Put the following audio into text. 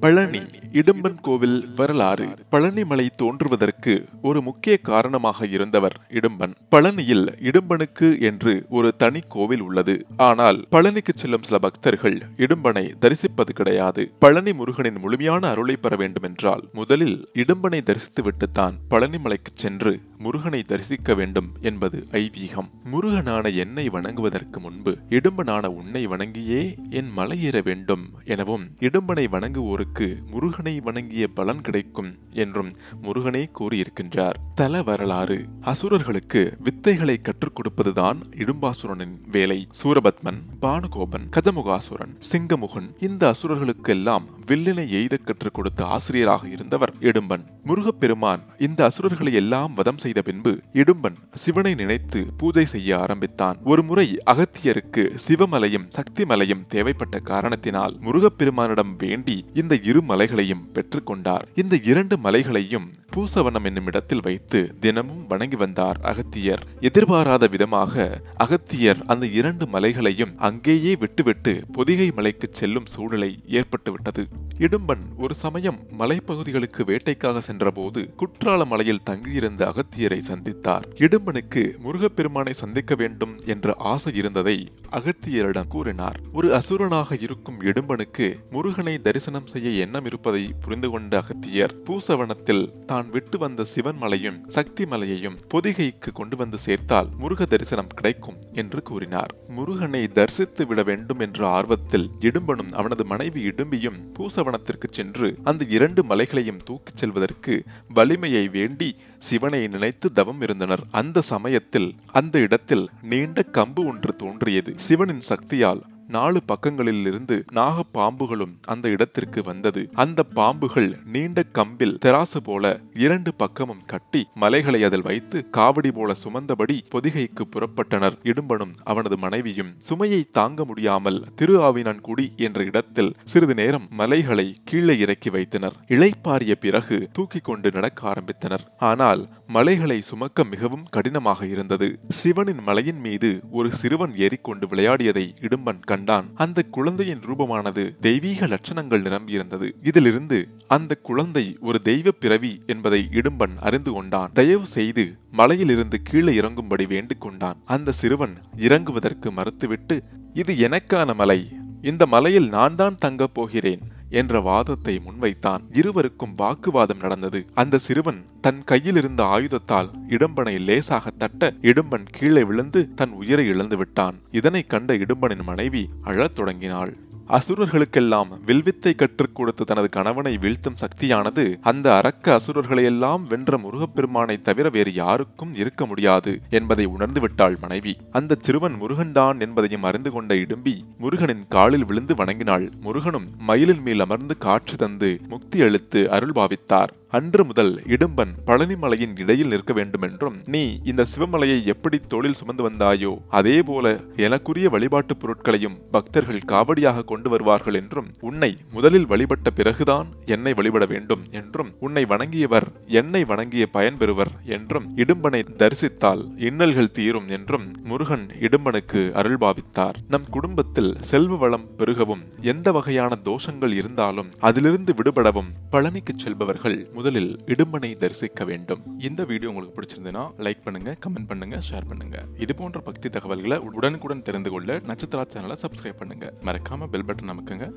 பழனி இடும்பன் கோவில் வரலாறு பழனி மலை தோன்றுவதற்கு ஒரு முக்கிய காரணமாக இருந்தவர் இடும்பன். பழனியில் இடும்பனுக்கு என்று ஒரு தனி கோவில் உள்ளது. ஆனால் பழனிக்கு செல்லும் சில பக்தர்கள் இடும்பனை தரிசிப்பது கிடையாது. பழனி முருகனின் முழுமையான அருளை பெற வேண்டுமென்றால் முதலில் இடும்பனை தரிசித்துவிட்டுத்தான் பழனி மலைக்கு சென்று முருகனை தரிசிக்க வேண்டும் என்பது ஐதீகம். முருகனான என்னை வணங்குவதற்கு முன்பு இடும்பனான உன்னை வணங்கியே என் மலையேற வேண்டும் எனவும் இடும்பனை வணங்குவோருக்கு முருகனை வணங்கிய பலன் கிடைக்கும் என்றும் முருகனே கூறியிருக்கின்றார். தல வரலாறு. அசுரர்களுக்கு வித்தைகளை கற்றுக் கொடுப்பதுதான் இடும்பாசுரனின் வேலை. சூரபத்மன் பானுகோபன் கஜமுகாசுரன் சிங்கமுகன் இந்த அசுரர்களுக்கெல்லாம் வில்லினை எய்த கற்றுக் கொடுத்த ஆசிரியராக இருந்தவர் இடும்பன். முருகப்பெருமான் இந்த அசுரர்களை எல்லாம் வதம் செய்த பின்பு இடும்பன் சிவனை நினைத்து பூஜை செய்ய ஆரம்பித்தான். ஒரு முறை அகத்தியருக்கு சிவமலையும் சக்தி மலையும் தேவைப்பட்ட காரணத்தினால் முருகப்பெருமானிடம் வேண்டி இந்த இரு மலைகளையும் பெற்றுக்கொண்டார் இந்த இரண்டு மலைகளையும் பூசவனம் என்னும் இடத்தில் வைத்து தினமும் வணங்கி வந்தார் அகத்தியர். எதிர்பாராத விதமாக அகத்தியர் அந்த இரண்டு மலைகளையும் அங்கேயே விட்டுவிட்டு பொதிகை மலைக்கு செல்லும் சூழ்நிலை ஏற்பட்டுவிட்டது. இடும்பன் ஒரு சமயம் மலைப்பகுதிகளுக்கு வேட்டைக்காக சென்றபோது குற்றால மலையில் தங்கியிருந்த அகத்தியரை சந்தித்தார். இடும்பனுக்கு முருகப்பெருமானை சந்திக்க வேண்டும் என்ற ஆசை இருந்ததை அகத்தியரிடம் கூறினார். ஒரு அசுரனாக இருக்கும் இடும்பனுக்கு முருகனை தரிசனம் செய்ய எண்ணம் இருப்பதை புரிந்து கொண்ட அகத்தியர் பூசவனத்தில் தான் தான் விட்டு வந்த சிவன் மலையும் சக்தி மலையையும் பொதிகைக்கு கொண்டு வந்து சேர்த்தால் முருக தரிசனம் கிடைக்கும் என்று கூறினார். முருகனை தரிசித்து விட வேண்டும் என்ற ஆர்வத்தில் இடும்பனும் அவனது மனைவி இடும்பியும் பூசவனத்திற்கு சென்று அந்த இரண்டு மலைகளையும் தூக்கிச் செல்வதற்கு வலிமையை வேண்டி சிவனை நினைத்து தவம் இருந்தனர். அந்த சமயத்தில் அந்த இடத்தில் நீண்ட கம்பு ஒன்று தோன்றியது. சிவனின் சக்தியால் நாலு பக்கங்களிலிருந்து நாக பாம்புகளும் அந்த இடத்திற்கு வந்தது. அந்த பாம்புகள் நீண்ட கம்பில் தெராசு போல இரண்டு பக்கமும் கட்டி மலைகளை அதில் வைத்து காவடி போல சுமந்தபடி பொதிகைக்கு புறப்பட்டனர். இடும்பனும் அவனது மனைவியும் சுமையை தாங்க முடியாமல் திரு ஆவினான்குடி என்ற இடத்தில் சிறிது நேரம் மலைகளை கீழே இறக்கி வைத்தனர். இளைப்பாரிய பிறகு தூக்கி கொண்டு நடக்க ஆரம்பித்தனர். ஆனால் மலைகளை சுமக்க மிகவும் கடினமாக இருந்தது. சிவனின் மலையின் மீது ஒரு சிறுவன் ஏறிக்கொண்டு விளையாடியதை இடும்பன் கண்டான். அந்த குழந்தையின் ரூபமானது தெய்வீக லட்சணங்கள் நிரம்பியிருந்தது. இதிலிருந்து அந்த குழந்தை ஒரு தெய்வ பிறவி என்பதை இடும்பன் அறிந்து கொண்டான். தயவு செய்து மலையிலிருந்து கீழே இறங்கும்படி வேண்டிக் கொண்டான். அந்த சிறுவன் இறங்குவதற்கு மறுத்துவிட்டு இது எனக்கான மலை. இந்த மலையில் நான் தான் தங்கப் போகிறேன். என்ற வாதத்தை முன்வைத்தான். இருவருக்கும் வாக்குவாதம் நடந்தது. அந்த சிறுவன் தன் கையில் இருந்த ஆயுதத்தால் இடும்பனை லேசாக தட்ட இடும்பன் கீழே விழுந்து தன் உயிரை இழந்து விட்டான் இதனை கண்ட இடும்பனின் மனைவி அழத் தொடங்கினாள். அசுரர்களுக்கெல்லாம் வில்வித்தை கற்றுக் கொடுத்து தனது கணவனை வீழ்த்தும் சக்தியானது அந்த அரக்க அசுரர்களையெல்லாம் வென்ற முருகப்பெருமானை தவிர வேறு யாருக்கும் இருக்க முடியாது என்பதை உணர்ந்து விட்டாள் மனைவி. அந்த சிறுவன் முருகன்தான் என்பதையும் அறிந்து கொண்ட இடும்பி முருகனின் காலில் விழுந்து வணங்கினாள். முருகனும் மயிலின் மேல் அமர்ந்து காட்சி தந்து முக்தி அளித்து அருள் பாவித்தார். அன்று முதல் இடும்பன் பழனிமலையின் இடையில் நிற்க வேண்டுமென்றும் நீ இந்த சிவமலையை எப்படி தோளில் சுமந்து வந்தாயோ அதே போல எனக்குரிய வழிபாட்டு பொருட்களையும் பக்தர்கள் காவடியாக கொண்டு வருவார்கள் என்றும் உன்னை முதலில் வழிபட்ட பிறகுதான் என்னை வழிபட வேண்டும் என்றும் உன்னை வணங்கியவர் என்னை வணங்கிய பயன் பெறுவர் என்றும் இடும்பனை தரிசித்தால் இன்னல்கள் தீரும் என்றும் முருகன் இடும்பனுக்கு அருள் பாவித்தார். நம் குடும்பத்தில் செல்வ வளம் பெருகவும் எந்த வகையான தோஷங்கள் இருந்தாலும் அதிலிருந்து விடுபடவும் பழனிக்கு செல்பவர்கள் முதலில் இடும்பனை தரிசிக்க வேண்டும். இந்த வீடியோ உங்களுக்கு பிடிச்சிருந்ததுன்னா லைக் பண்ணுங்க கமெண்ட் பண்ணுங்க ஷேர் பண்ணுங்க. இது போன்ற பக்தி தகவல்களை உடனுக்குடன் தெரிந்து கொள்ள நட்சத்திரா சேனலை சப்ஸ்கிரைப் பண்ணுங்க. மறக்காம பெல் பட்டன் நமக்குங்க